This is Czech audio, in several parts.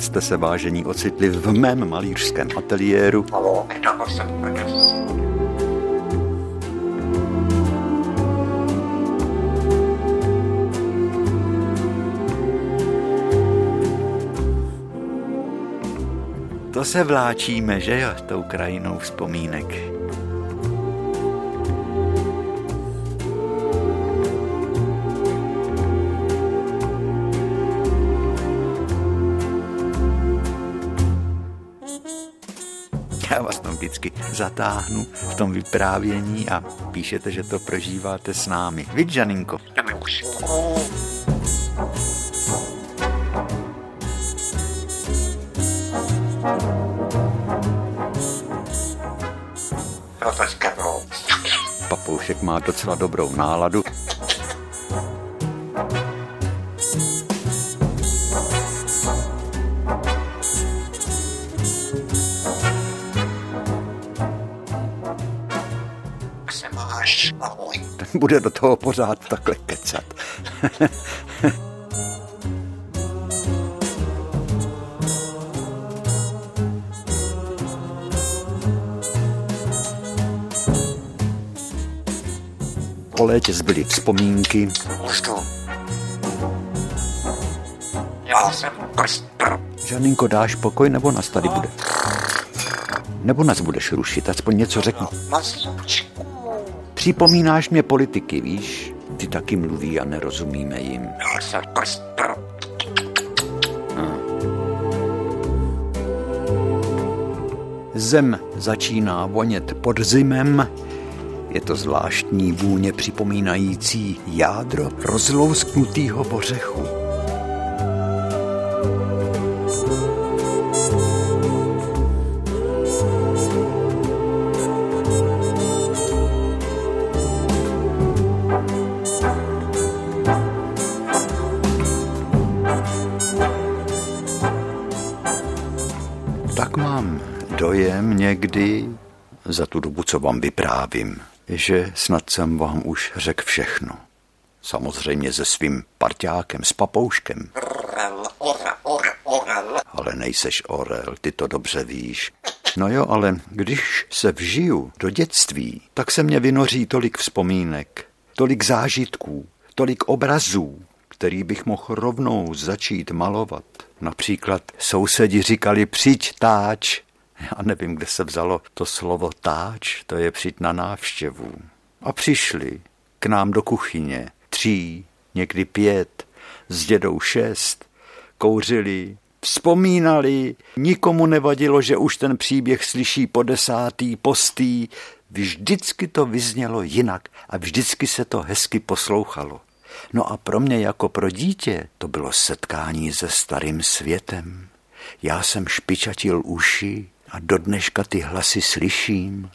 Opět jste se vážení ocitli v mém malířském ateliéru. To se vláčíme, že jo, tou krajinou vzpomínek. Zatáhnu v tom vyprávění a píšete, že to prožíváte s námi. Víš, Žaninko? Papoušek má docela dobrou náladu. bude do toho pořád takhle kecat. po létě zbyly vzpomínky. Já jsem Žaninko, dáš pokoj, nebo nás tady bude? Nebo nás budeš rušit, aspoň něco řekni. Připomínáš mě politiky, víš? Ty taky mluví a nerozumíme jim. Zem začíná vonět pod zimem. Je to zvláštní vůně připomínající jádro rozlousknutého bořechu. Za tu dobu, co vám vyprávím, že snad jsem vám už řekl všechno. Samozřejmě se svým parťákem, s papouškem. Orel, orel, orel, orel. Ale nejseš orel, ty to dobře víš. No jo, ale když se vžiju do dětství, tak se mě vynoří tolik vzpomínek, tolik zážitků, tolik obrazů, který bych mohl rovnou začít malovat. Například sousedi říkali přijď táč, já nevím, kde se vzalo to slovo táč, to je přijít na návštěvu. A přišli k nám do kuchyně, tří, někdy pět, s dědou šest, kouřili, vzpomínali, nikomu nevadilo, že už ten příběh slyší po desátý, postý, vždycky to vyznělo jinak a vždycky se to hezky poslouchalo. No a pro mě jako pro dítě to bylo setkání se starým světem. Já jsem špičatil uši, a do dneška ty hlasy slyším.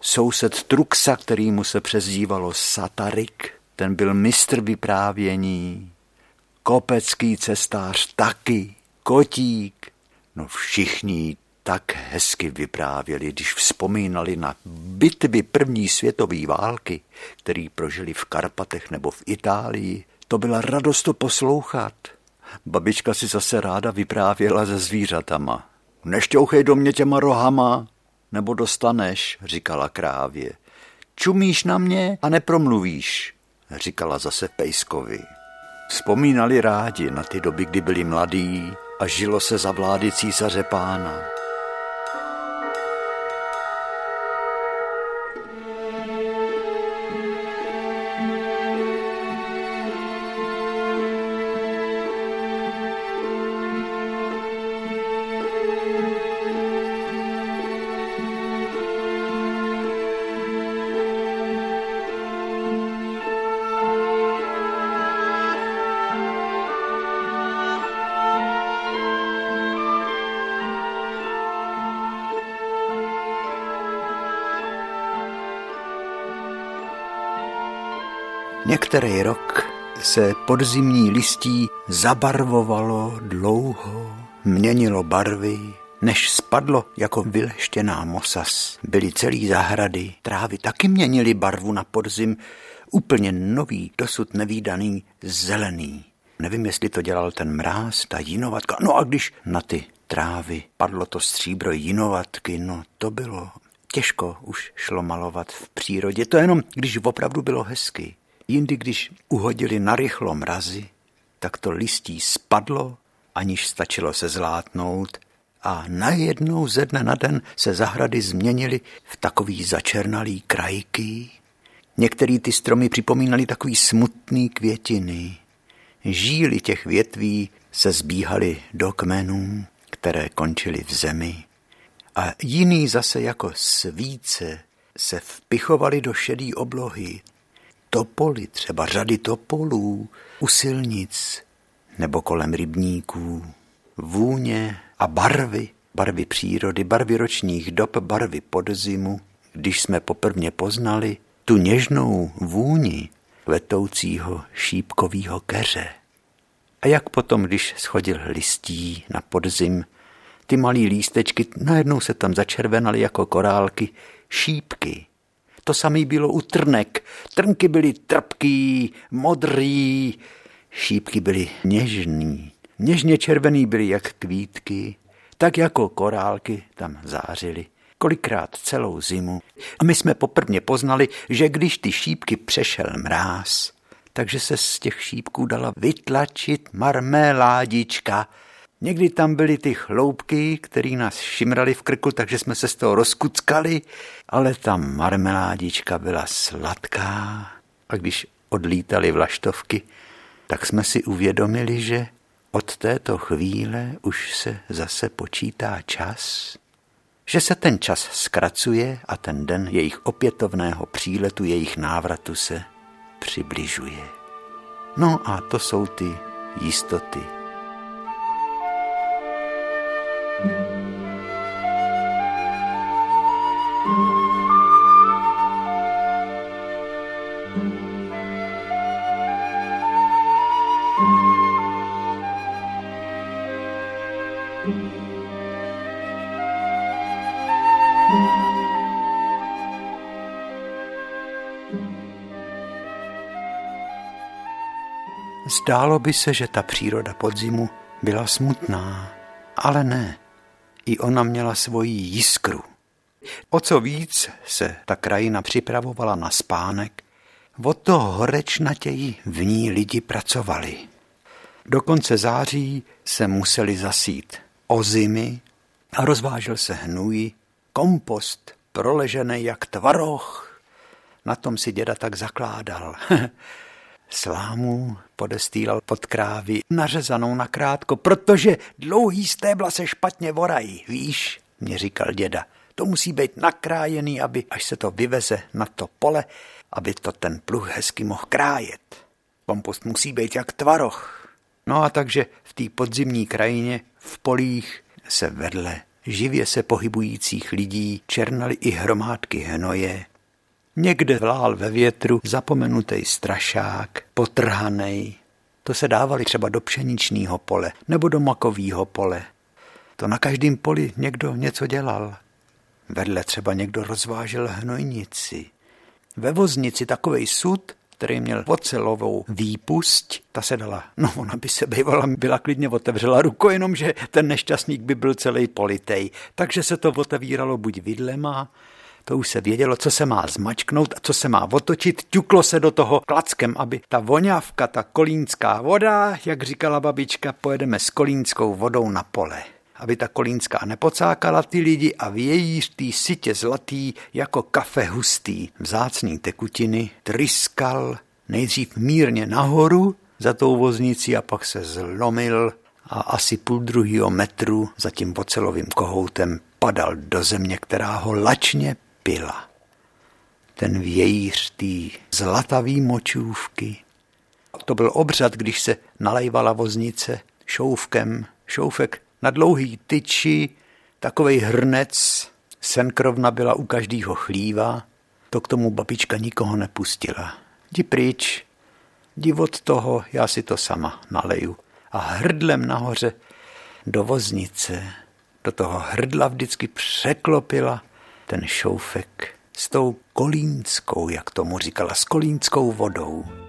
Soused Truxa, kterýmu se přezdívalo Satarik, ten byl mistr vyprávění. Kopecký cestář taky, Kotík. No všichni tak hezky vyprávěli, když vzpomínali na bitvy první světové války, který prožili v Karpatech nebo v Itálii. To byla radost to poslouchat. Babička si zase ráda vyprávěla se zvířatama. Nešťouchej do mě těma rohama, nebo dostaneš, říkala krávě. Čumíš na mě a nepromluvíš, říkala zase Pejskovi. Vzpomínali rádi na ty doby, kdy byli mladí a žilo se za vlády císaře pána. Některý rok se podzimní listí zabarvovalo dlouho, měnilo barvy, než spadlo jako vyleštěná mosas. Byly celý zahrady, trávy taky měnily barvu na podzim, úplně nový, dosud nevýdaný zelený. Nevím, jestli to dělal ten mráz, ta jinovatka. No a když na ty trávy padlo to stříbro jinovatky, no to bylo těžko už šlo malovat v přírodě. To jenom, když opravdu bylo hezky. Jindy, když uhodili narychlo mrazy, tak to listí spadlo, aniž stačilo se zlátnout a najednou ze dne na den se zahrady změnily v takový začernalý krajky. Některý ty stromy připomínaly takový smutný květiny. Žíly těch větví se zbíhaly do kmenů, které končily v zemi. A jiný zase jako svíce se vpichovali do šedý oblohy. Topoly, třeba řady topolů, u silnic nebo kolem rybníků. Vůně a barvy, barvy přírody, barvy ročních dob, barvy podzimu, když jsme poprvně poznali tu něžnou vůni letoucího šípkového keře. A jak potom, když schodil listí na podzim, ty malý lístečky najednou se tam začervenaly jako korálky, šípky. To samé bylo u trnek. Trnky byly trpký, modrý, šípky byly něžný. Něžně červený byly jak kvítky, tak jako korálky tam zářily. Kolikrát celou zimu. A my jsme poprvně poznali, že když ty šípky přešel mráz, takže se z těch šípků dala vytlačit marmeládička. Někdy tam byly ty chloupky, které nás šimrali v krku, takže jsme se z toho rozkuckali, ale ta marmeládička byla sladká. A když odlítali vlaštovky, tak jsme si uvědomili, že od této chvíle už se zase počítá čas, že se ten čas zkracuje a ten den jejich opětovného příletu, jejich návratu se přibližuje. No a to jsou ty jistoty. Zdálo by se, že ta příroda podzimu byla smutná, ale ne. I ona měla svoji jiskru. O co víc se ta krajina připravovala na spánek, o to horečnatěji v ní lidi pracovali. Do konce září se museli zasít ozimy a rozvážel se hnůj, kompost proležený jak tvaroch. Na tom si děda tak zakládal. Slámu podestýlal pod krávy, nařezanou na krátko, protože dlouhý stébla se špatně vorají, víš, mě říkal děda. To musí být nakrájený, aby až se to vyveze na to pole, aby to ten pluh hezky mohl krájet. Kompost musí být jak tvaroch. No a takže v té podzimní krajině v polích se vedle živě se pohybujících lidí černaly i hromádky hnoje, Někde vlál ve větru zapomenutý strašák, potrhaný. To se dávali třeba do pšeničního pole nebo do makového pole. To na každém poli někdo něco dělal. Vedle třeba někdo rozvážel hnojnici. Ve voznici takovej sud, který měl ocelovou výpust, ta se dala, no ona by se bývala, byla klidně otevřela ruko, jenomže ten nešťastník by byl celý politej. Takže se to otevíralo buď vidlema, to už se vědělo, co se má zmačknout a co se má otočit. Ťuklo se do toho klackem, aby ta voňavka, ta kolínská voda, jak říkala babička, pojedeme s kolínskou vodou na pole aby ta kolínská nepocákala ty lidi a vějíř tý sitě zlatý jako kafe hustý, vzácný tekutiny, tryskal nejdřív mírně nahoru za tou voznicí a pak se zlomil a asi půl druhého metru za tím ocelovým kohoutem padal do země, která ho lačně pila. Ten vějíř tý zlatavý močůvky. To byl obřad, když se nalejvala voznice šoufkem, šoufek na dlouhý tyči, takovej hrnec, senkrovna byla u každého chlíva, to k tomu babička nikoho nepustila. Jdi pryč, jdi od toho, já si to sama naleju. A hrdlem nahoře do voznice, do toho hrdla vždycky překlopila ten šoufek s tou kolínskou, jak tomu říkala, s kolínskou vodou.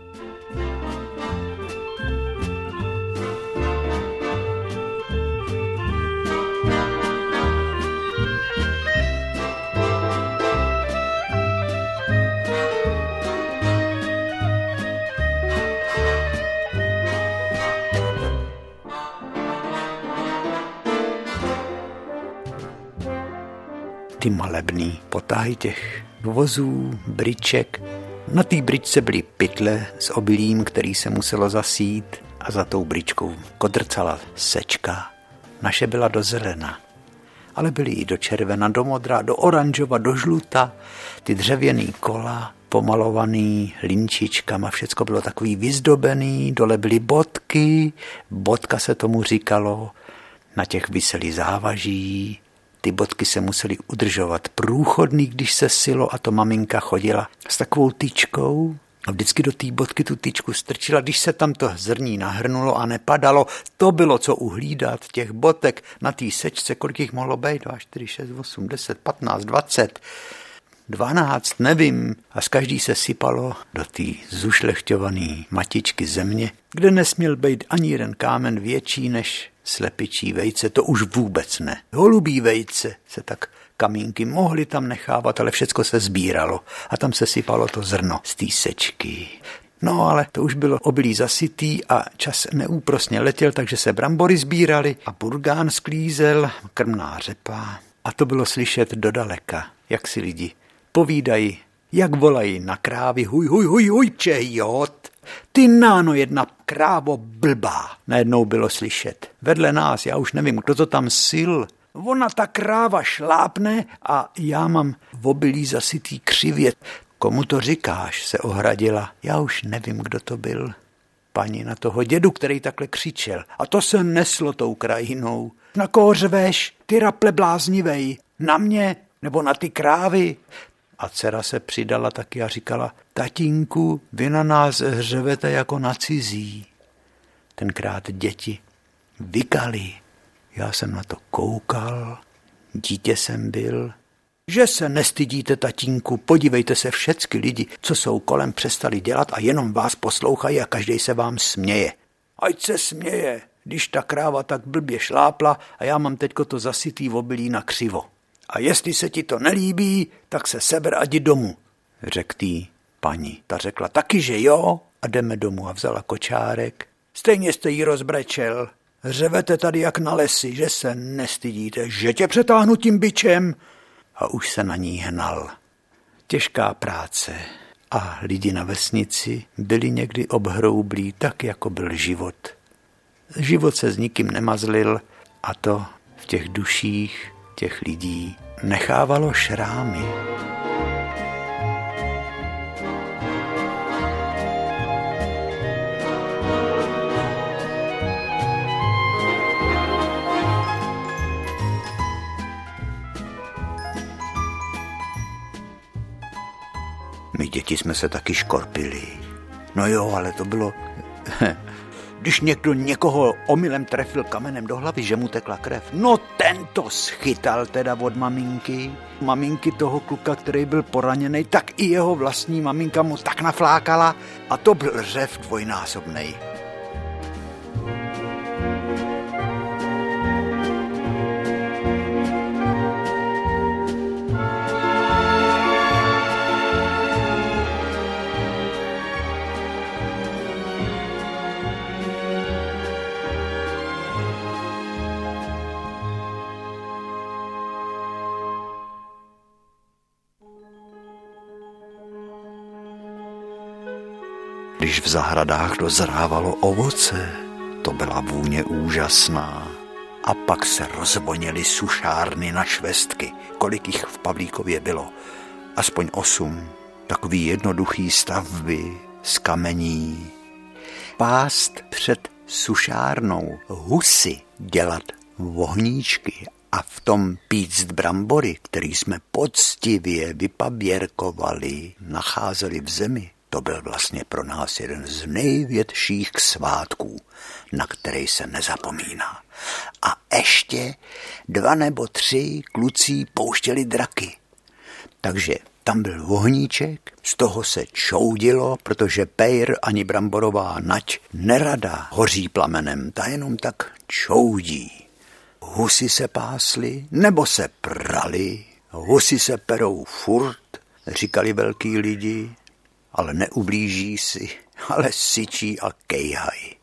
Ty malebný potahy těch vozů, briček. Na té bričce byly pytle s obilím, který se muselo zasít a za tou bričkou kodrcala sečka. Naše byla do zelena, ale byly i do červena, do modra, do oranžova, do žluta. Ty dřevěný kola, pomalovaný linčičkama, všecko bylo takový vyzdobený, dole byly bodky, bodka se tomu říkalo, na těch vysely závaží, ty bodky se musely udržovat průchodný, když se silo a to maminka chodila s takovou tyčkou. A vždycky do té bodky tu tyčku strčila, když se tam to zrní nahrnulo a nepadalo. To bylo co uhlídat těch botek na té sečce, kolik jich mohlo být, 2, 4, 6, 8, 10, 15, 20 dvanáct, nevím, a z každý se sypalo do té zušlechťované matičky země, kde nesměl být ani jeden kámen větší než slepičí vejce, to už vůbec ne. Holubí vejce se tak kamínky mohly tam nechávat, ale všecko se sbíralo a tam se sypalo to zrno z té sečky. No ale to už bylo obilí zasytý a čas neúprosně letěl, takže se brambory sbírali a burgán sklízel, krmná řepa. A to bylo slyšet dodaleka, jak si lidi povídají, jak volají na krávy, huj, huj, huj, huj, čejot. Ty náno jedna krávo blbá, najednou bylo slyšet. Vedle nás, já už nevím, kdo to tam sil, Ona ta kráva šlápne a já mám v obilí zasytý křivě. Komu to říkáš, se ohradila. Já už nevím, kdo to byl. Paní na toho dědu, který takhle křičel. A to se neslo tou krajinou. Na koho řveš, ty raple bláznivej? Na mě nebo na ty krávy? A dcera se přidala taky a říkala, tatínku, vy na nás hřevete jako na cizí. Tenkrát děti vykali. Já jsem na to koukal, dítě jsem byl. Že se nestydíte, tatínku, podívejte se všecky lidi, co jsou kolem, přestali dělat a jenom vás poslouchají a každý se vám směje. Ať se směje, když ta kráva tak blbě šlápla a já mám teďko to zasytý obilí na křivo. A jestli se ti to nelíbí, tak se seber a jdi domů, řekl tý paní. Ta řekla taky, že jo, a jdeme domů a vzala kočárek. Stejně jste jí rozbrečel. Řevete tady jak na lesy, že se nestydíte, že tě přetáhnu tím byčem. A už se na ní hnal. Těžká práce. A lidi na vesnici byli někdy obhroublí tak, jako byl život. Život se s nikým nemazlil a to v těch duších těch lidí nechávalo šrámy. My děti jsme se taky škorpili. No jo, ale to bylo když někdo někoho omylem trefil kamenem do hlavy, že mu tekla krev. No ten to schytal teda od maminky. Maminky toho kluka, který byl poraněný, tak i jeho vlastní maminka mu tak naflákala a to byl řev dvojnásobnej. Když v zahradách dozrávalo ovoce, to byla vůně úžasná. A pak se rozvoněly sušárny na švestky, kolik jich v Pavlíkově bylo. Aspoň osm. Takový jednoduchý stavby z kamení. Pást před sušárnou, husy dělat vohníčky a v tom píct brambory, který jsme poctivě vypaběrkovali, nacházeli v zemi, to byl vlastně pro nás jeden z největších svátků, na který se nezapomíná. A ještě dva nebo tři kluci pouštěli draky. Takže tam byl vohníček, z toho se čoudilo, protože pejr ani bramborová nať nerada hoří plamenem, ta jenom tak čoudí. Husy se pásly nebo se prali, husy se perou furt, říkali velký lidi, ale neublíží si, ale syčí a kejhaj.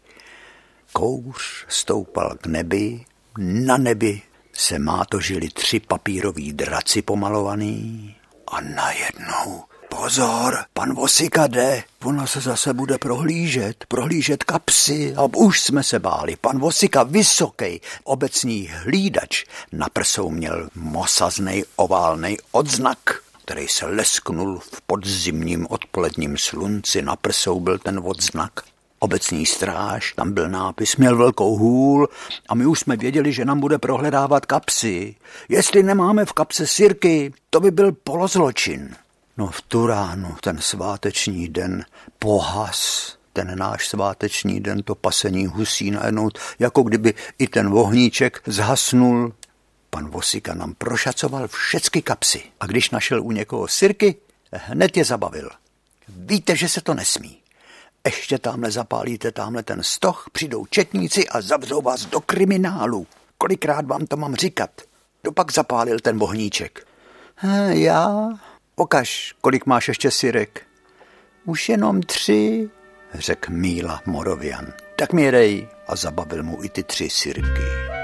Kouř stoupal k nebi, na nebi se mátožili tři papíroví draci pomalovaný a najednou Pozor, pan Vosika jde, ona se zase bude prohlížet, prohlížet kapsy a už jsme se báli. Pan Vosika, vysoký, obecní hlídač, na prsou měl mosaznej oválnej odznak, který se lesknul v podzimním odpoledním slunci. Na prsou byl ten odznak. Obecní stráž, tam byl nápis, měl velkou hůl a my už jsme věděli, že nám bude prohledávat kapsy. Jestli nemáme v kapse sirky, to by byl polozločin. No v tu ránu, ten sváteční den, pohas, ten náš sváteční den, to pasení husí najednou, jako kdyby i ten vohníček zhasnul. Pan Vosika nám prošacoval všechny kapsy a když našel u někoho sirky, hned je zabavil. Víte, že se to nesmí. Ještě tamhle zapálíte tamhle ten stoch, přijdou četníci a zavřou vás do kriminálu. Kolikrát vám to mám říkat? Kdo pak zapálil ten vohníček? Já, Pokaž, kolik máš ještě syrek? Už jenom tři, řekl Míla Morovian. Tak mi dej a zabavil mu i ty tři syrky.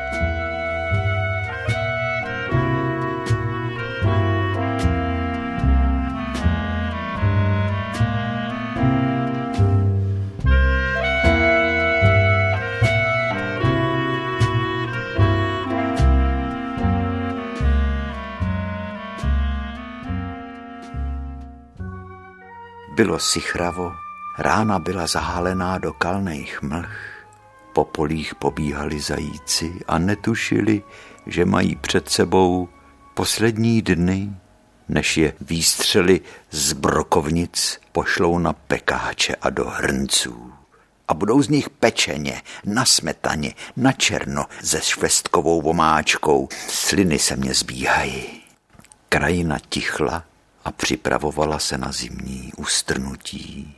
Bylo sichravo, rána byla zahalená do kalných mlh, po polích pobíhali zajíci a netušili, že mají před sebou poslední dny, než je výstřely z brokovnic pošlou na pekáče a do hrnců. A budou z nich pečeně, na smetaně, na černo, se švestkovou vomáčkou. Sliny se mě zbíhají. Krajina tichla a připravovala se na zimní ustrnutí.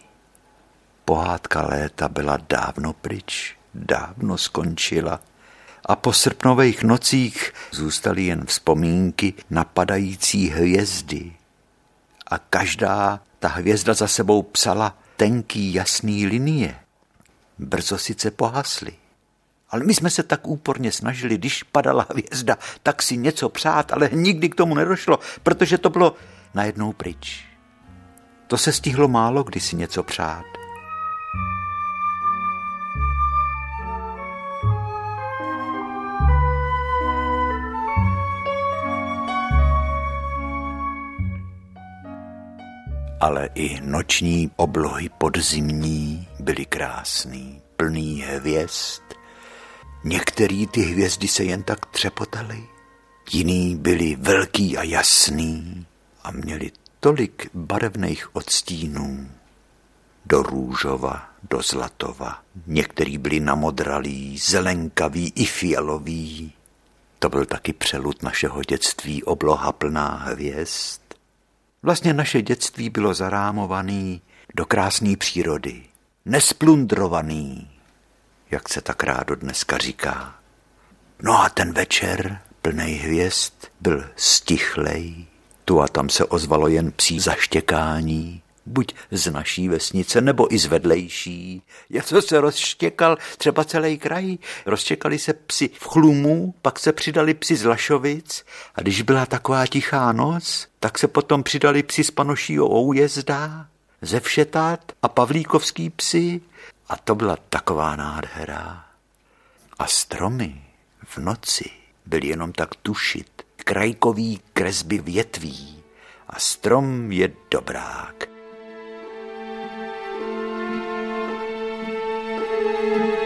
Pohádka léta byla dávno pryč, dávno skončila a po srpnových nocích zůstaly jen vzpomínky na padající hvězdy. A každá ta hvězda za sebou psala tenký jasný linie. Brzo sice pohasly, ale my jsme se tak úporně snažili, když padala hvězda, tak si něco přát, ale nikdy k tomu nedošlo, protože to bylo najednou pryč. To se stihlo málo kdy si něco přát. ale i noční oblohy podzimní byly krásný, plný hvězd. Některý ty hvězdy se jen tak třepotaly, jiný byly velký a jasný, a měli tolik barevných odstínů. Do růžova, do zlatova, některý byli namodralí, zelenkaví i fialový. To byl taky přelud našeho dětství, obloha plná hvězd. Vlastně naše dětství bylo zarámovaný do krásné přírody, nesplundrovaný, jak se tak rádo dneska říká. No a ten večer plný hvězd byl stichlej, tu a tam se ozvalo jen psí zaštěkání, buď z naší vesnice, nebo i z vedlejší. to se rozštěkal třeba celý kraj. Rozštěkali se psi v chlumu, pak se přidali psi z Lašovic a když byla taková tichá noc, tak se potom přidali psi z Panošího Oujezda, ze Všetat a Pavlíkovský psi a to byla taková nádhera. A stromy v noci byly jenom tak tušit, krajkový kresby větví a strom je dobrák. Když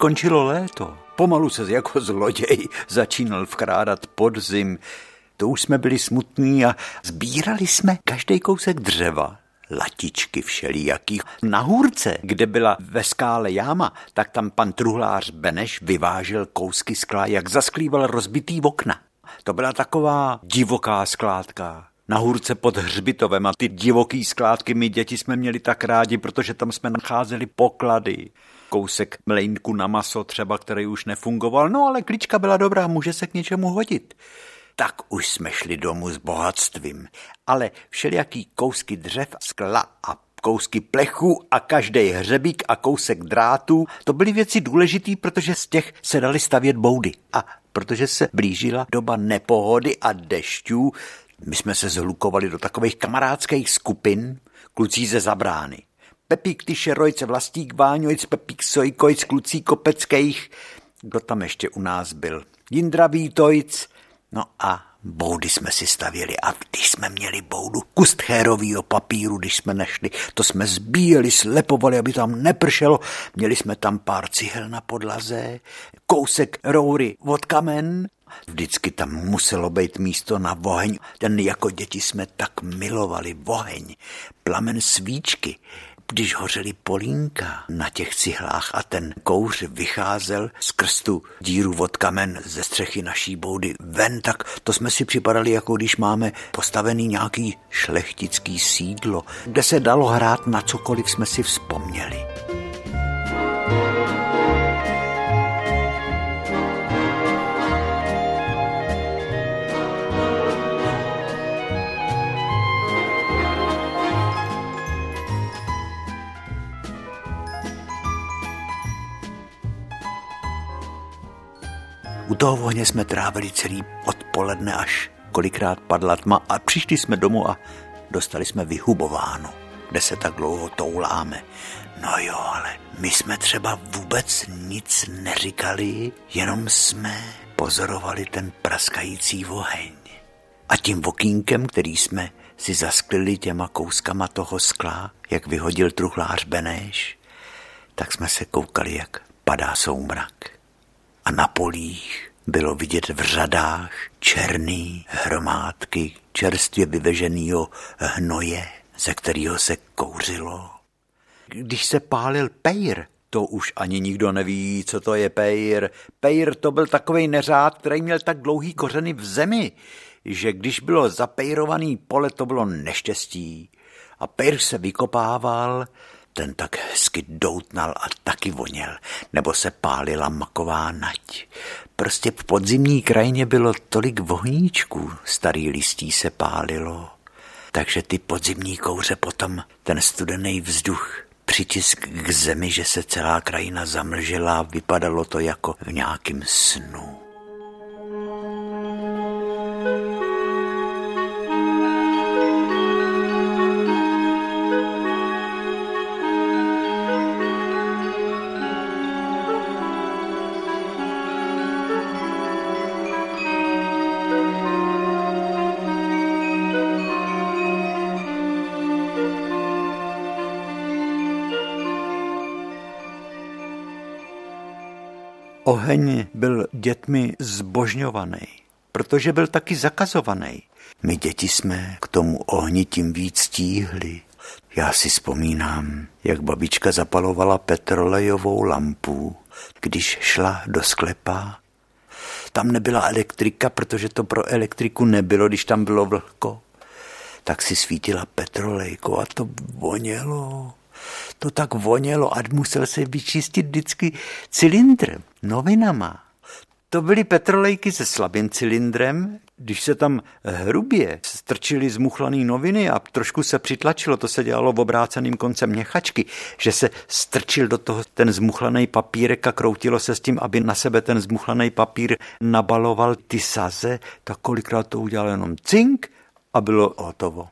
končilo léto, pomalu se jako zloděj začínal vkrádat podzim. To už jsme byli smutní a sbírali jsme každý kousek dřeva, latičky všelijakých. Na hůrce, kde byla ve skále jáma, tak tam pan truhlář Beneš vyvážel kousky skla, jak zasklíval rozbitý okna. to byla taková divoká skládka na hůrce pod hřbitovem a ty divoký skládky my děti jsme měli tak rádi, protože tam jsme nacházeli poklady. Kousek mlejnku na maso třeba, který už nefungoval, no ale klička byla dobrá, může se k něčemu hodit. Tak už jsme šli domů s bohatstvím, ale všelijaký kousky dřev, skla a kousky plechu a každý hřebík a kousek drátů. To byly věci důležité, protože z těch se dali stavět boudy. A protože se blížila doba nepohody a dešťů, my jsme se zhlukovali do takových kamarádských skupin, kluci ze Zabrány. Pepík Tyšerojce, Vlastík Váňojc, Pepík Sojkojc, klucí Kopeckých. Kdo tam ještě u nás byl? Jindra Vítojc. No a Boudy jsme si stavěli a když jsme měli boudu kus tchérovýho papíru, když jsme nešli, to jsme zbíjeli, slepovali, aby tam nepršelo. Měli jsme tam pár cihel na podlaze, kousek roury od kamen, Vždycky tam muselo být místo na oheň. Ten jako děti jsme tak milovali oheň, plamen svíčky když hořely polínka na těch cihlách a ten kouř vycházel skrz tu díru od kamen ze střechy naší boudy ven, tak to jsme si připadali, jako když máme postavený nějaký šlechtický sídlo, kde se dalo hrát na cokoliv jsme si vzpomněli. U toho ohně jsme trávili celý odpoledne, až kolikrát padla tma a přišli jsme domů a dostali jsme vyhubováno, kde se tak dlouho touláme. No jo, ale my jsme třeba vůbec nic neříkali, jenom jsme pozorovali ten praskající oheň. A tím vokínkem, který jsme si zasklili těma kouskama toho skla, jak vyhodil truhlář Beneš, tak jsme se koukali, jak padá soumrak a na polích bylo vidět v řadách černý hromádky čerstvě vyveženého hnoje, ze kterého se kouřilo. Když se pálil pejr, to už ani nikdo neví, co to je pejr. Pejr to byl takový neřád, který měl tak dlouhý kořeny v zemi, že když bylo zapejrovaný pole, to bylo neštěstí. A pejr se vykopával ten tak hezky doutnal a taky voněl, nebo se pálila maková nať. Prostě v podzimní krajině bylo tolik vohníčků, starý listí se pálilo. Takže ty podzimní kouře potom, ten studený vzduch, přitisk k zemi, že se celá krajina zamlžila, vypadalo to jako v nějakém snu. Oheň byl dětmi zbožňovaný, protože byl taky zakazovaný. My děti jsme k tomu ohni tím víc stíhli. Já si vzpomínám, jak babička zapalovala petrolejovou lampu, když šla do sklepa. Tam nebyla elektrika, protože to pro elektriku nebylo, když tam bylo vlhko. Tak si svítila petrolejko a to vonělo to tak vonělo a musel se vyčistit vždycky cylindr novinama. To byly petrolejky se slabým cylindrem, když se tam hrubě strčily zmuchlané noviny a trošku se přitlačilo, to se dělalo v obráceným koncem měchačky, že se strčil do toho ten zmuchlaný papírek a kroutilo se s tím, aby na sebe ten zmuchlaný papír nabaloval ty saze, tak kolikrát to udělal jenom cink a bylo hotovo.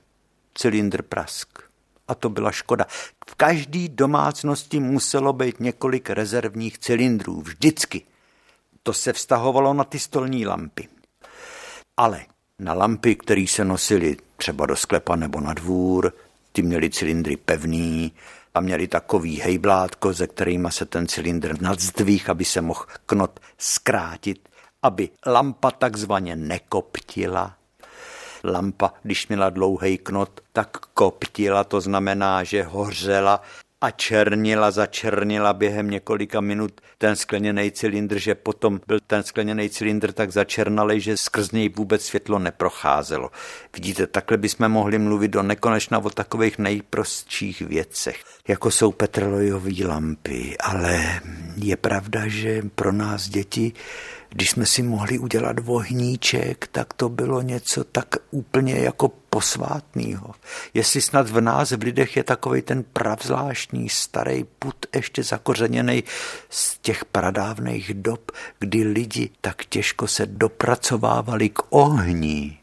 Cylindr prask a to byla škoda. V každé domácnosti muselo být několik rezervních cylindrů, vždycky. To se vztahovalo na ty stolní lampy. Ale na lampy, které se nosily třeba do sklepa nebo na dvůr, ty měly cylindry pevný a měli takový hejblátko, ze kterýma se ten cylindr nadzdvih, aby se mohl knot zkrátit, aby lampa takzvaně nekoptila lampa, když měla dlouhý knot, tak koptila, to znamená, že hořela a černila, začernila během několika minut ten skleněný cylindr, že potom byl ten skleněný cylindr tak začernalý, že skrz něj vůbec světlo neprocházelo. Vidíte, takhle bychom mohli mluvit do nekonečna o takových nejprostších věcech, jako jsou petrolejové lampy, ale je pravda, že pro nás děti když jsme si mohli udělat vohníček, tak to bylo něco tak úplně jako posvátného. Jestli snad v nás, v lidech, je takový ten pravzláštní starý put ještě zakořeněný z těch pradávných dob, kdy lidi tak těžko se dopracovávali k ohni,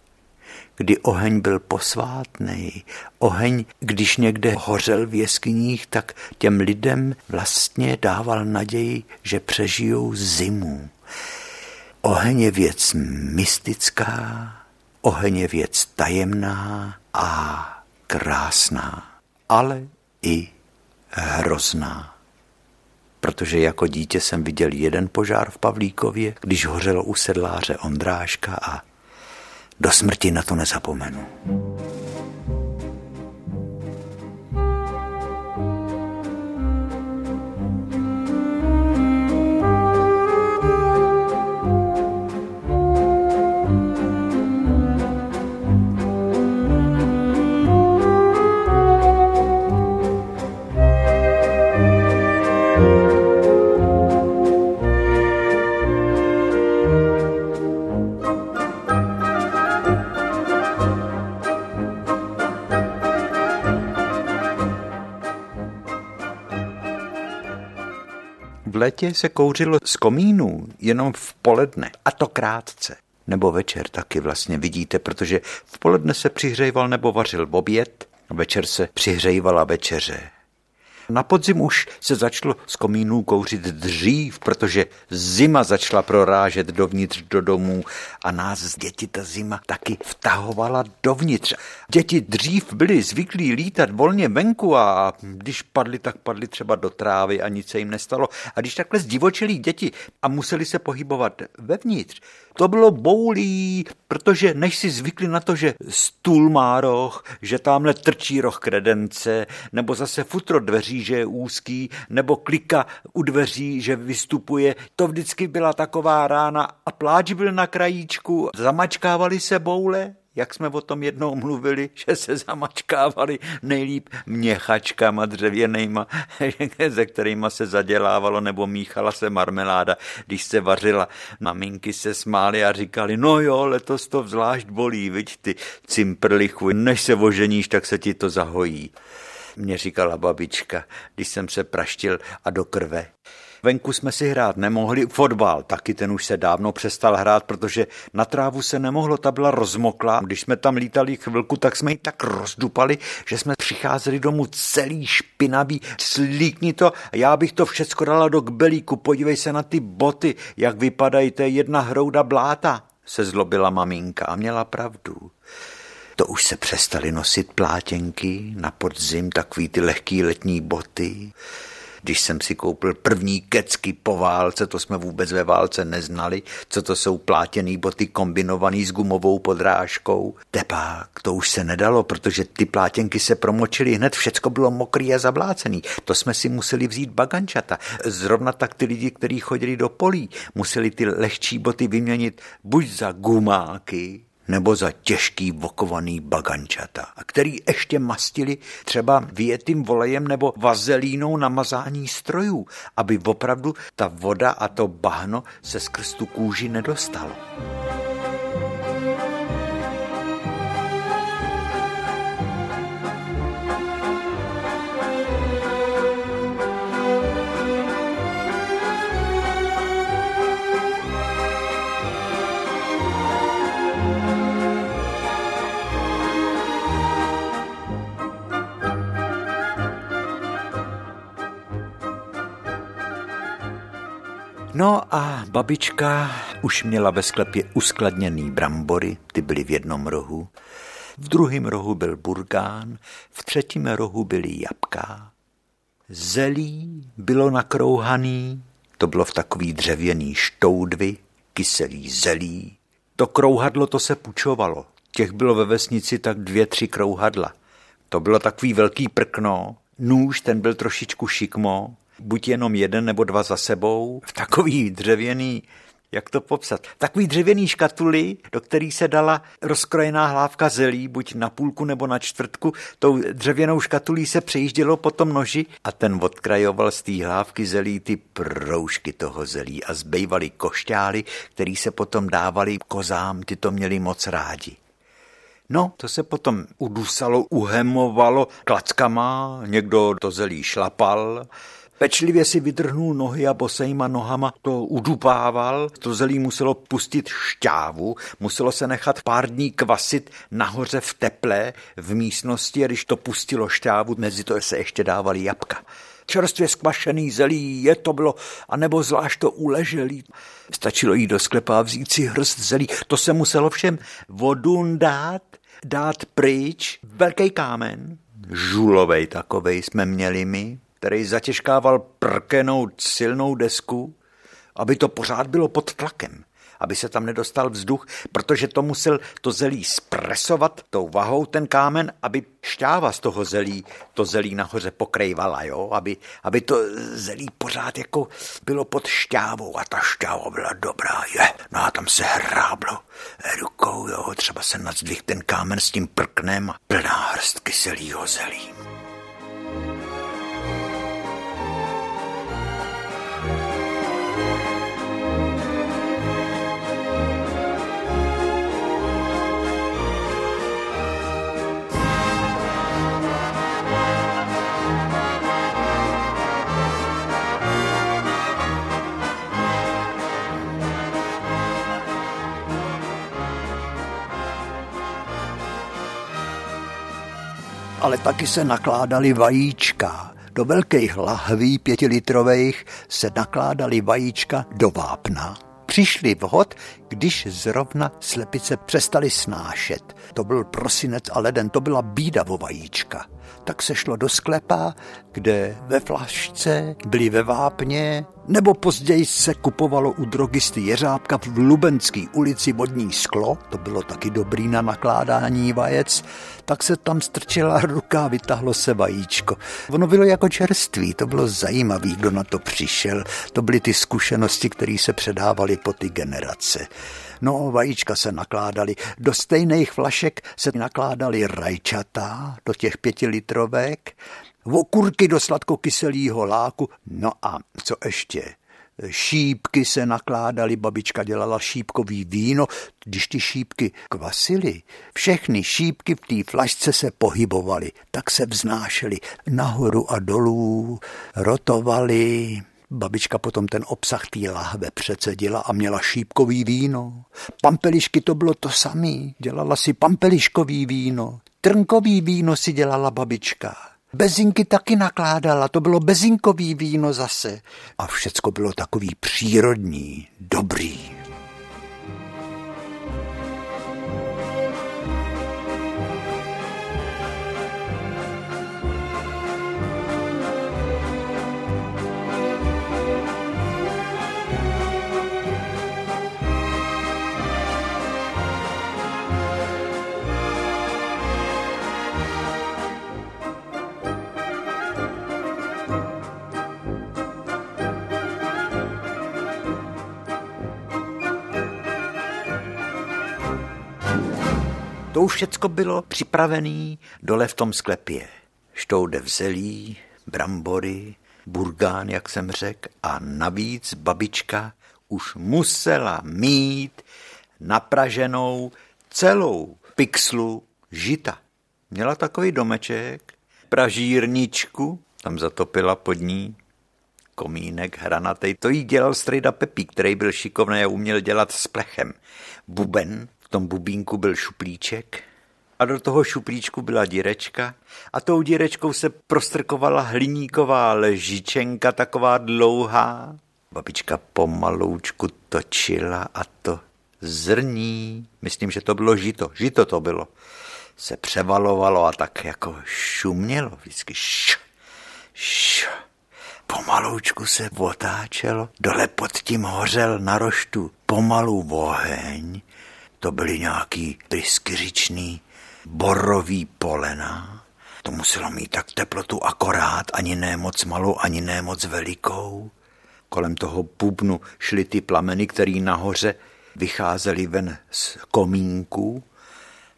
kdy oheň byl posvátný. Oheň, když někde hořel v jeskyních, tak těm lidem vlastně dával naději, že přežijou zimu. Oheň je věc mystická, oheň je věc tajemná a krásná, ale i hrozná. Protože jako dítě jsem viděl jeden požár v Pavlíkově, když hořelo u sedláře Ondráška a do smrti na to nezapomenu. V létě se kouřilo z komínů jenom v poledne, a to krátce. Nebo večer taky vlastně vidíte, protože v poledne se přihřejval nebo vařil oběd, večer se přihřejvala večeře. Na podzim už se začalo z komínů kouřit dřív, protože zima začala prorážet dovnitř do domů a nás děti ta zima taky vtahovala dovnitř. Děti dřív byly zvyklí lítat volně venku a když padly, tak padly třeba do trávy a nic se jim nestalo. A když takhle zdivočili děti a museli se pohybovat vevnitř, to bylo boulí, protože než si zvykli na to, že stůl má roh, že tamhle trčí roh kredence, nebo zase futro dveří, že je úzký, nebo klika u dveří, že vystupuje, to vždycky byla taková rána a pláč byl na krajíčku, zamačkávali se boule, jak jsme o tom jednou mluvili, že se zamačkávali nejlíp měchačkama dřevěnejma, ze kterýma se zadělávalo nebo míchala se marmeláda, když se vařila. Maminky se smály a říkali, no jo, letos to zvlášť bolí, viď ty cimprlichu, než se oženíš, tak se ti to zahojí. Mě říkala babička, když jsem se praštil a do krve. Venku jsme si hrát nemohli, fotbal taky ten už se dávno přestal hrát, protože na trávu se nemohlo, ta byla rozmokla. Když jsme tam lítali chvilku, tak jsme ji tak rozdupali, že jsme přicházeli domů celý špinavý, slíkni to, já bych to všecko dala do kbelíku, podívej se na ty boty, jak vypadají, to je jedna hrouda bláta, se zlobila maminka a měla pravdu. To už se přestali nosit plátěnky na podzim, takový ty lehký letní boty. Když jsem si koupil první kecky po válce, to jsme vůbec ve válce neznali, co to jsou plátěný boty kombinovaný s gumovou podrážkou. Tepák, to už se nedalo, protože ty plátěnky se promočily hned, všecko bylo mokrý a zablácený. To jsme si museli vzít bagančata. Zrovna tak ty lidi, kteří chodili do polí, museli ty lehčí boty vyměnit buď za gumáky, nebo za těžký vokovaný bagančata, a který ještě mastili třeba větým volejem nebo vazelínou na mazání strojů, aby opravdu ta voda a to bahno se skrz tu kůži nedostalo. No a babička už měla ve sklepě uskladněný brambory, ty byly v jednom rohu. V druhém rohu byl burgán, v třetím rohu byly jabka. Zelí bylo nakrouhaný, to bylo v takový dřevěný štoudvy, kyselý zelí. To krouhadlo to se pučovalo. Těch bylo ve vesnici tak dvě, tři krouhadla. To bylo takový velký prkno, nůž, ten byl trošičku šikmo, buď jenom jeden nebo dva za sebou, v takový dřevěný jak to popsat? Takový dřevěný škatuli, do který se dala rozkrojená hlávka zelí, buď na půlku nebo na čtvrtku. Tou dřevěnou škatulí se přejíždělo po tom noži a ten odkrajoval z té hlávky zelí ty proužky toho zelí a zbývaly košťály, který se potom dávali kozám, ty to měli moc rádi. No, to se potom udusalo, uhemovalo klackama, někdo to zelí šlapal, Pečlivě si vydrhnul nohy a bosejma nohama to udupával. To zelí muselo pustit šťávu, muselo se nechat pár dní kvasit nahoře v teple v místnosti a když to pustilo šťávu, mezi to se ještě dávali jabka čerstvě skvašený zelí, je to bylo, anebo zvlášť to uleželý. Stačilo jít do sklepa a vzít si hrst zelí. To se muselo všem vodu dát, dát pryč, velký kámen, žulovej takovej jsme měli my, který zatěžkával prkenou silnou desku, aby to pořád bylo pod tlakem, aby se tam nedostal vzduch, protože to musel to zelí spresovat tou vahou ten kámen, aby šťáva z toho zelí, to zelí nahoře pokrejvala, jo? Aby, aby to zelí pořád jako bylo pod šťávou a ta šťáva byla dobrá, je. No a tam se hráblo rukou, jo? třeba se nadzvih ten kámen s tím prknem a plná hrst kyselýho zelí. Ale taky se nakládaly vajíčka. Do velkých lahví pětilitrových se nakládaly vajíčka do vápna. Přišli vhod, když zrovna slepice přestali snášet. To byl prosinec a leden, to byla bída vo vajíčka. Tak se šlo do sklepa, kde ve flašce byly ve vápně nebo později se kupovalo u drogisty Jeřábka v Lubenské ulici vodní sklo, to bylo taky dobrý na nakládání vajec, tak se tam strčila ruka a vytahlo se vajíčko. Ono bylo jako čerství, to bylo zajímavé, kdo na to přišel. To byly ty zkušenosti, které se předávaly po ty generace. No, vajíčka se nakládaly. Do stejných flašek se nakládaly rajčata, do těch pětilitrovek okurky do sladkokyselého láku, no a co ještě? Šípky se nakládaly, babička dělala šípkový víno, když ty šípky kvasily, všechny šípky v té flašce se pohybovaly, tak se vznášely nahoru a dolů, rotovaly. Babička potom ten obsah té lahve přecedila a měla šípkový víno. Pampelišky to bylo to samý, dělala si pampeliškový víno. Trnkový víno si dělala babička. Bezinky taky nakládala, to bylo bezinkový víno zase. A všecko bylo takový přírodní, dobrý. To už všecko bylo připravené dole v tom sklepě. Štoude v zelí, brambory, burgán, jak jsem řekl, a navíc babička už musela mít napraženou celou pixlu žita. Měla takový domeček, pražírničku, tam zatopila pod ní komínek hranatej. To jí dělal strejda Pepí, který byl šikovný a uměl dělat s plechem. Buben tom bubínku byl šuplíček a do toho šuplíčku byla dírečka a tou dírečkou se prostrkovala hliníková ležičenka, taková dlouhá. Babička pomaloučku točila a to zrní, myslím, že to bylo žito, žito to bylo, se převalovalo a tak jako šumělo vždycky. Š, š. Pomaloučku se otáčelo, dole pod tím hořel na roštu pomalu oheň to byly nějaký pryskyřičný borový polena. To muselo mít tak teplotu akorát, ani ne moc malou, ani ne moc velikou. Kolem toho bubnu šly ty plameny, které nahoře vycházely ven z komínku.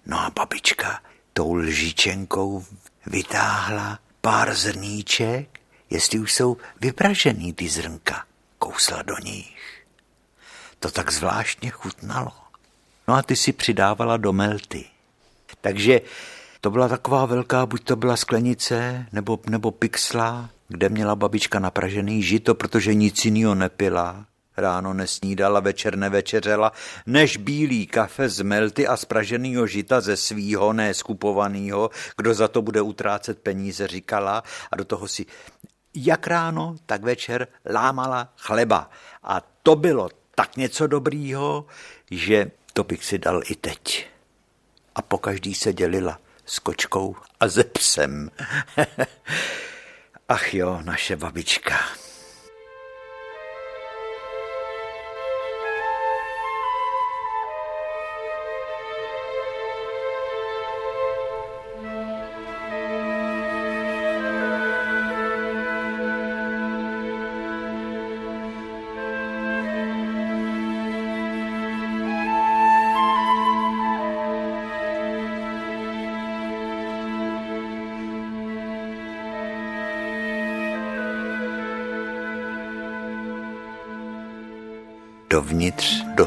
No a babička tou lžičenkou vytáhla pár zrníček, jestli už jsou vypražený ty zrnka. Kousla do nich. To tak zvláštně chutnalo. No a ty si přidávala do melty. Takže to byla taková velká, buď to byla sklenice nebo, nebo pixla, kde měla babička napražený žito, protože nic jiného nepila. Ráno nesnídala, večer nevečeřela, než bílý kafe z melty a spraženýho žita ze svýho, ne skupovanýho, kdo za to bude utrácet peníze, říkala a do toho si jak ráno, tak večer lámala chleba. A to bylo tak něco dobrýho, že to bych si dal i teď. A po každý se dělila s kočkou a ze psem. Ach jo, naše babička.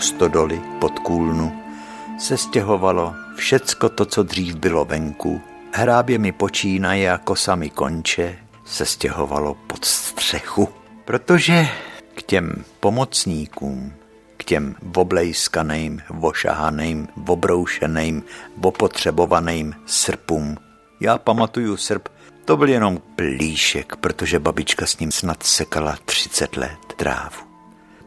Do stodoly pod kůlnu se stěhovalo všecko to, co dřív bylo venku. Hrábě mi počínaje a kosami konče se stěhovalo pod střechu. Protože k těm pomocníkům, k těm oblejskaným, vošahaným, obroušeným, opotřebovaným srpům. Já pamatuju srp, to byl jenom plíšek, protože babička s ním snad sekala 30 let trávu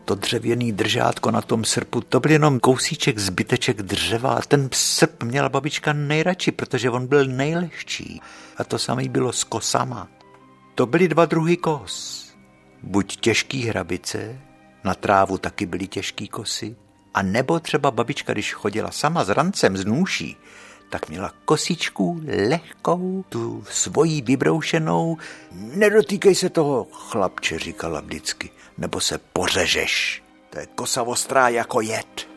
to dřevěný držátko na tom srpu, to byl jenom kousíček zbyteček dřeva a ten srp měla babička nejradši, protože on byl nejlehčí. A to samé bylo s kosama. To byly dva druhy kos. Buď těžký hrabice, na trávu taky byly těžký kosy, a nebo třeba babička, když chodila sama s rancem z nůší, tak měla kosičku lehkou, tu svoji vybroušenou. Nedotýkej se toho, chlapče, říkala vždycky nebo se pořežeš. To je kosa ostrá jako jed.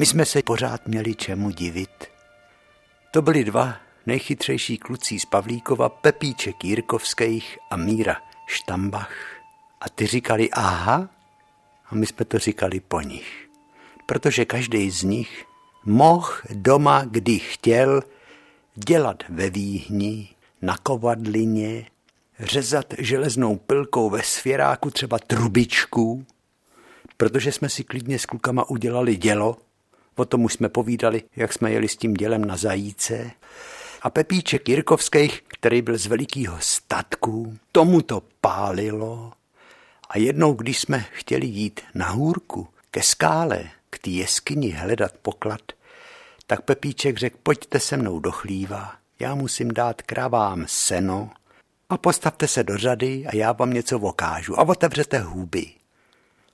My jsme se pořád měli čemu divit. To byli dva nejchytřejší kluci z Pavlíkova, Pepíček Jirkovských a Míra Štambach. A ty říkali aha a my jsme to říkali po nich. Protože každý z nich mohl doma, kdy chtěl, dělat ve výhni, na kovadlině, řezat železnou pilkou ve svěráku třeba trubičku, protože jsme si klidně s klukama udělali dělo, o tom už jsme povídali, jak jsme jeli s tím dělem na zajíce a Pepíček Jirkovských, který byl z velikého statku, tomu to pálilo. A jednou, když jsme chtěli jít na hůrku, ke skále, k té jeskyni hledat poklad, tak Pepíček řekl, pojďte se mnou do chlíva, já musím dát kravám seno a postavte se do řady a já vám něco vokážu a otevřete huby.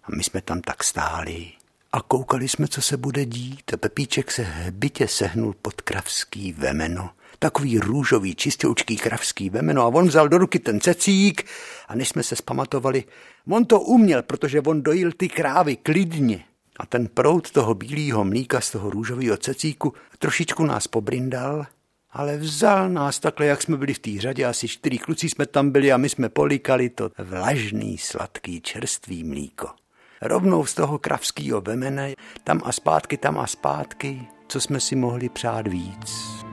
A my jsme tam tak stáli a koukali jsme, co se bude dít a Pepíček se bytě sehnul pod kravský vemeno takový růžový, čistoučký kravský vemeno a on vzal do ruky ten cecík a než jsme se spamatovali, on to uměl, protože on dojil ty krávy klidně. A ten prout toho bílého mlíka z toho růžového cecíku trošičku nás pobrindal, ale vzal nás takhle, jak jsme byli v té řadě, asi čtyři kluci jsme tam byli a my jsme polikali to vlažný, sladký, čerstvý mlíko. Rovnou z toho kravského vemene, tam a zpátky, tam a zpátky, co jsme si mohli přát víc.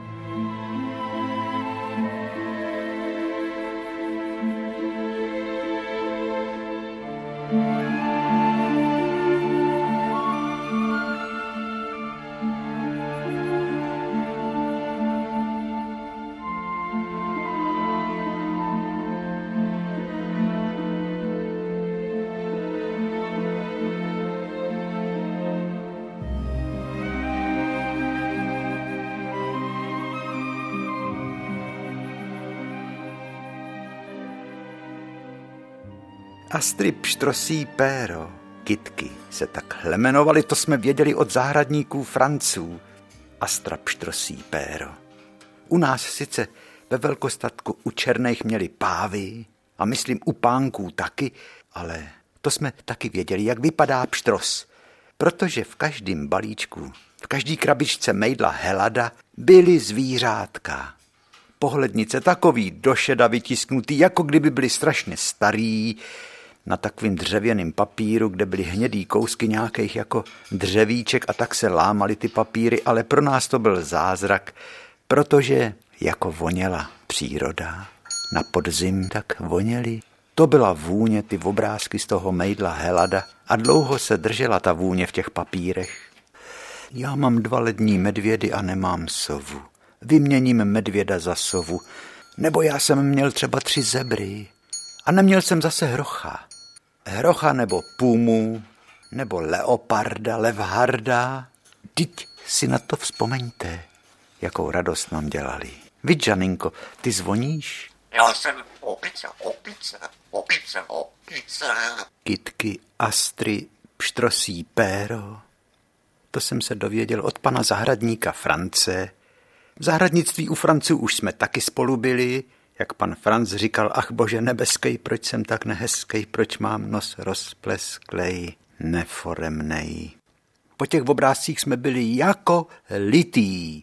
Astrid pštrosí péro, kitky se takhle jmenovali, to jsme věděli od zahradníků Franců. Astra pštrosí péro. U nás sice ve velkostatku u černých měli pávy a myslím u pánků taky, ale to jsme taky věděli, jak vypadá pštros. Protože v každém balíčku, v každý krabičce mejdla Helada byly zvířátka. Pohlednice takový došeda vytisknutý, jako kdyby byly strašně starý, na takovým dřevěným papíru, kde byly hnědý kousky nějakých jako dřevíček a tak se lámaly ty papíry, ale pro nás to byl zázrak, protože jako voněla příroda na podzim, tak voněly. To byla vůně, ty obrázky z toho mejdla Helada a dlouho se držela ta vůně v těch papírech. Já mám dva lední medvědy a nemám sovu. Vyměním medvěda za sovu. Nebo já jsem měl třeba tři zebry a neměl jsem zase hrocha. Hrocha nebo pumu, nebo leoparda, levharda. Teď si na to vzpomeňte, jakou radost nám dělali. Vy, Janinko, ty zvoníš? Já jsem opice, opice, opice, opice. Kitky, astry, pštrosí péro. To jsem se dověděl od pana zahradníka France. V zahradnictví u Franců už jsme taky spolu byli, jak pan Franc říkal, ach bože nebeskej, proč jsem tak nehezkej, proč mám nos rozplesklej, neforemnej. Po těch obrázcích jsme byli jako litý.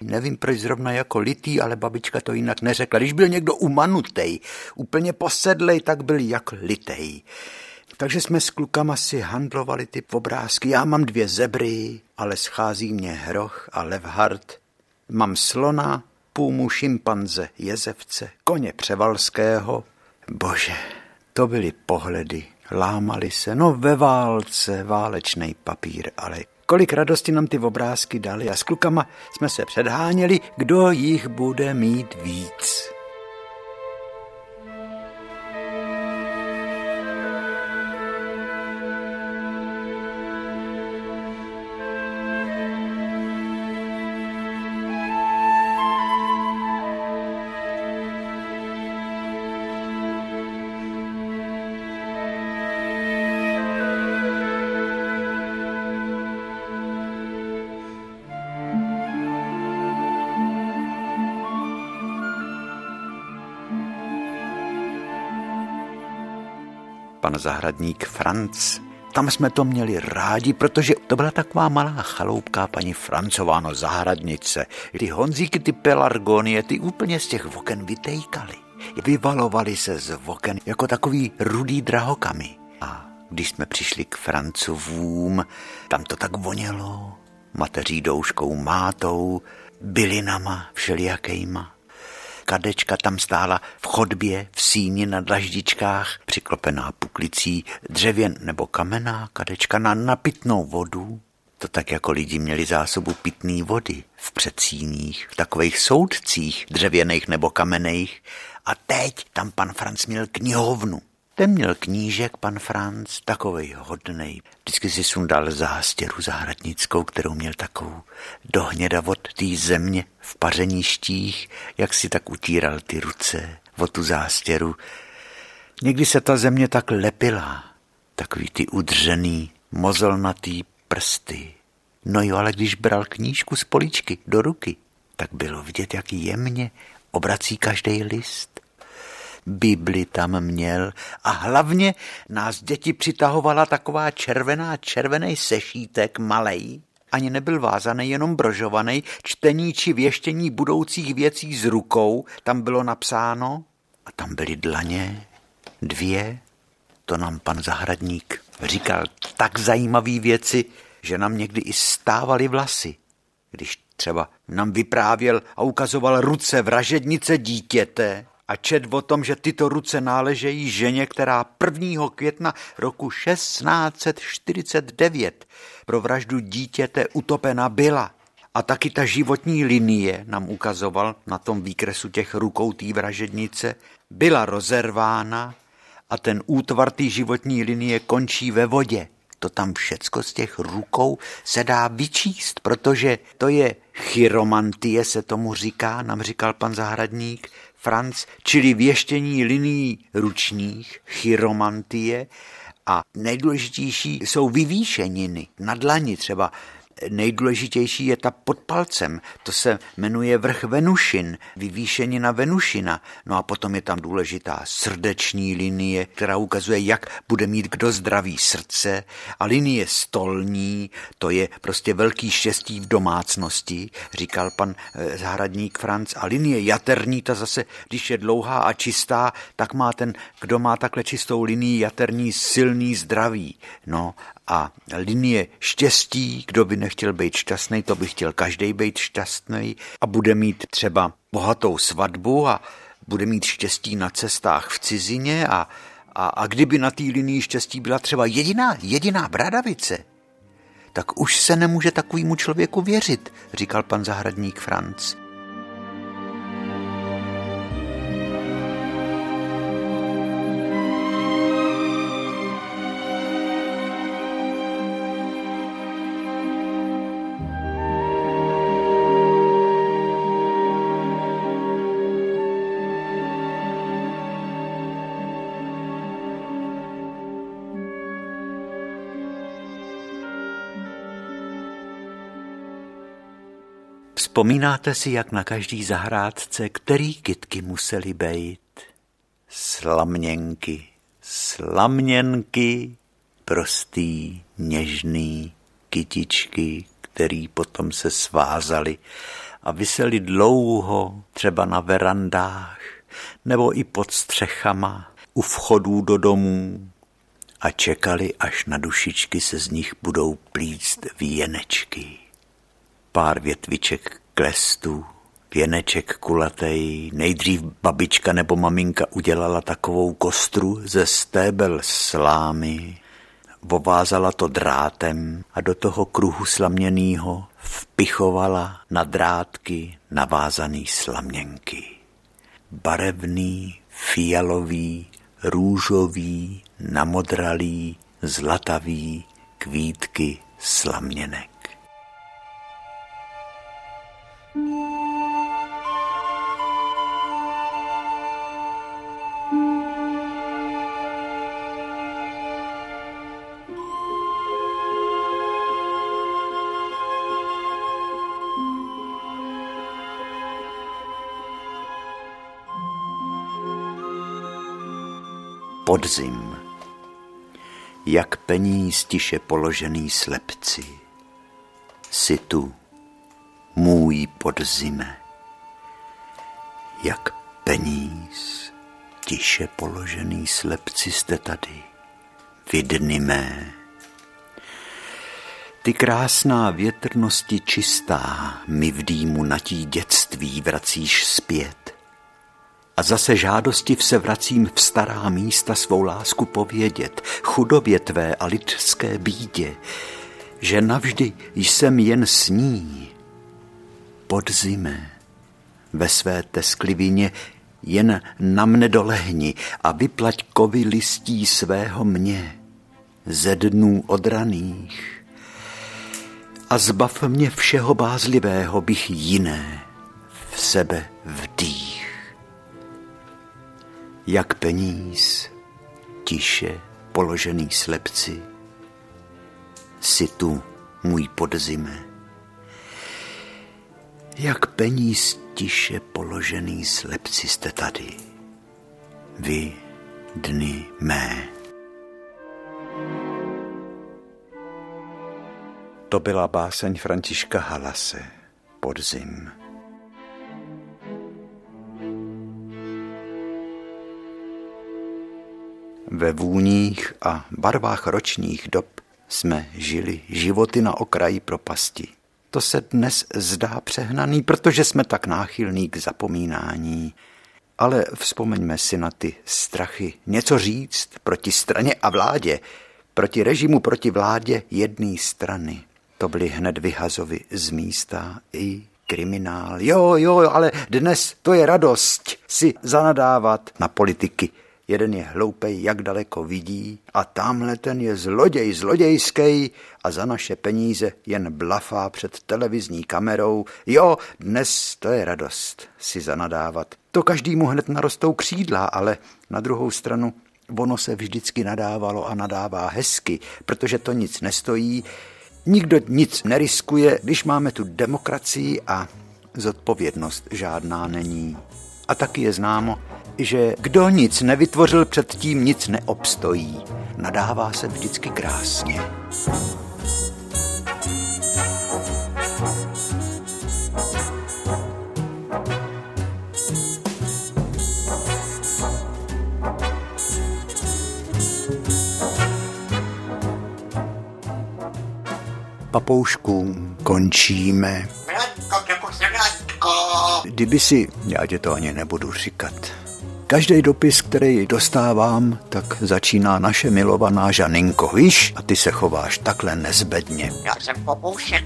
Nevím, proč zrovna jako litý, ale babička to jinak neřekla. Když byl někdo umanutej, úplně posedlej, tak byl jak litej. Takže jsme s klukama si handlovali ty obrázky. Já mám dvě zebry, ale schází mě hroch a levhart. Mám slona, půmu šimpanze, jezevce, koně převalského. Bože, to byly pohledy. Lámali se, no ve válce, válečný papír, ale kolik radosti nám ty obrázky dali a s klukama jsme se předháněli, kdo jich bude mít víc. Zahradník Franc. Tam jsme to měli rádi, protože to byla taková malá chaloupka paní Francováno zahradnice. Ty honzíky, ty pelargonie, ty úplně z těch oken vytejkaly. Vyvalovali se z oken jako takový rudý drahokamy. A když jsme přišli k Francovům, tam to tak vonělo. Mateří douškou mátou, bylinama všelijakejma kadečka tam stála v chodbě, v síni na dlaždičkách, přiklopená puklicí, dřevěn nebo kamenná kadečka na napitnou vodu. To tak jako lidi měli zásobu pitné vody v předsíních, v takových soudcích, dřevěných nebo kamenných. A teď tam pan Franc měl knihovnu. Ten měl knížek, pan Franc, takovej hodnej. Vždycky si sundal zástěru zahradnickou, kterou měl takovou dohněda od té země v pařeništích, jak si tak utíral ty ruce o tu zástěru. Někdy se ta země tak lepila, takový ty udřený, mozolnatý prsty. No jo, ale když bral knížku z poličky do ruky, tak bylo vidět, jak jemně obrací každý list. Bibli tam měl. A hlavně nás děti přitahovala taková červená, červený sešítek malej, ani nebyl vázaný, jenom brožovaný, čtení či věštění budoucích věcí s rukou, tam bylo napsáno. A tam byly dlaně, dvě, to nám pan zahradník říkal tak zajímavé věci, že nám někdy i stávaly vlasy, když třeba nám vyprávěl a ukazoval ruce vražednice dítěte, a čet o tom, že tyto ruce náležejí ženě, která 1. května roku 1649 pro vraždu dítěte utopena byla. A taky ta životní linie nám ukazoval na tom výkresu těch rukou té vražednice, byla rozervána a ten útvar té životní linie končí ve vodě. To tam všecko z těch rukou se dá vyčíst, protože to je chiromantie, se tomu říká, nám říkal pan zahradník, Franc, čili věštění linií ručních, chiromantie a nejdůležitější jsou vyvýšeniny na dlani třeba nejdůležitější je ta pod palcem. To se jmenuje vrch Venušin, vyvýšenina Venušina. No a potom je tam důležitá srdeční linie, která ukazuje, jak bude mít kdo zdravý srdce. A linie stolní, to je prostě velký štěstí v domácnosti, říkal pan eh, zahradník Franc. A linie jaterní, ta zase, když je dlouhá a čistá, tak má ten, kdo má takhle čistou linii jaterní, silný zdraví. No a linie štěstí, kdo by nechtěl být šťastný, to by chtěl každý být šťastný a bude mít třeba bohatou svatbu a bude mít štěstí na cestách v cizině a, a, a kdyby na té linii štěstí byla třeba jediná, jediná bradavice, tak už se nemůže takovému člověku věřit, říkal pan zahradník Franc. Vzpomínáte si, jak na každý zahrádce, který kytky museli bejt? Slamněnky, slamněnky, prostý, něžný, kytičky, který potom se svázali a vyseli dlouho, třeba na verandách, nebo i pod střechama, u vchodů do domů a čekali, až na dušičky se z nich budou plíst věnečky pár větviček klestů, věneček kulatej. Nejdřív babička nebo maminka udělala takovou kostru ze stébel slámy, vovázala to drátem a do toho kruhu slaměnýho vpichovala na drátky navázaný slaměnky. Barevný, fialový, růžový, namodralý, zlatavý kvítky slaměnek. Podzim, jak peníz tiše položený slepci. Si tu, můj podzime, jak peníz tiše položený slepci jste tady, vidny mé. Ty krásná větrnosti čistá mi v dýmu natí dětství vracíš zpět a zase žádosti se vracím v stará místa svou lásku povědět, chudobě tvé a lidské bídě, že navždy jsem jen s ní. Podzime ve své tesklivině jen na mne dolehni a vyplať kovy listí svého mě ze dnů odraných a zbav mě všeho bázlivého bych jiné v sebe vdých jak peníz, tiše položený slepci, si tu, můj podzime. Jak peníz tiše položený slepci jste tady, vy dny mé. To byla báseň Františka Halase, Podzim. Ve vůních a barvách ročních dob jsme žili životy na okraji propasti. To se dnes zdá přehnaný, protože jsme tak náchylní k zapomínání. Ale vzpomeňme si na ty strachy. Něco říct proti straně a vládě, proti režimu, proti vládě jedné strany. To byly hned vyhazovi z místa i kriminál. Jo, jo, ale dnes to je radost si zanadávat na politiky jeden je hloupej, jak daleko vidí a tamhle ten je zloděj zlodějský a za naše peníze jen blafá před televizní kamerou. Jo, dnes to je radost si zanadávat To každému hned narostou křídla, ale na druhou stranu ono se vždycky nadávalo a nadává hezky, protože to nic nestojí, nikdo nic neriskuje, když máme tu demokracii a zodpovědnost žádná není. A taky je známo, že kdo nic nevytvořil, předtím nic neobstojí. Nadává se vždycky krásně. Papoušku, končíme. Kdyby si, já tě to ani nebudu říkat, Každý dopis, který dostávám, tak začíná naše milovaná Žaninko, víš? A ty se chováš takhle nezbedně. Já jsem popoušek.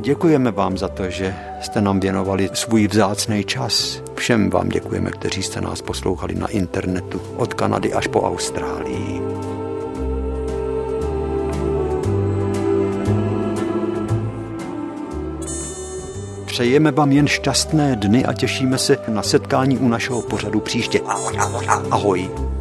Děkujeme vám za to, že jste nám věnovali svůj vzácný čas. Všem vám děkujeme, kteří jste nás poslouchali na internetu od Kanady až po Austrálii. Přejeme vám jen šťastné dny a těšíme se na setkání u našeho pořadu příště. Ahoj, ahoj, Ahoj.